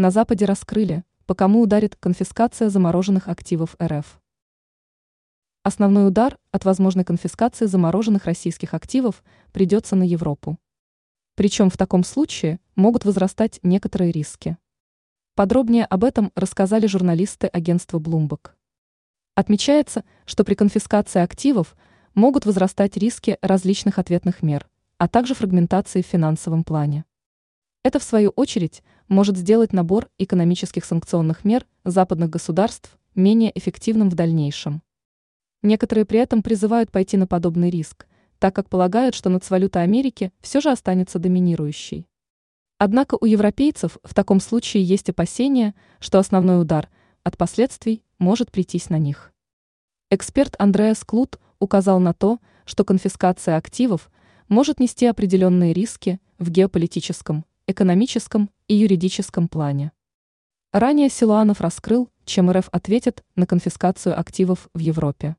На Западе раскрыли, по кому ударит конфискация замороженных активов РФ. Основной удар от возможной конфискации замороженных российских активов придется на Европу. Причем в таком случае могут возрастать некоторые риски. Подробнее об этом рассказали журналисты агентства Bloomberg. Отмечается, что при конфискации активов могут возрастать риски различных ответных мер, а также фрагментации в финансовом плане. Это, в свою очередь, может сделать набор экономических санкционных мер западных государств менее эффективным в дальнейшем. Некоторые при этом призывают пойти на подобный риск, так как полагают, что нацвалюта Америки все же останется доминирующей. Однако у европейцев в таком случае есть опасения, что основной удар от последствий может прийтись на них. Эксперт Андреас Клут указал на то, что конфискация активов может нести определенные риски в геополитическом, экономическом и юридическом плане. Ранее Силуанов раскрыл, чем РФ ответит на конфискацию активов в Европе.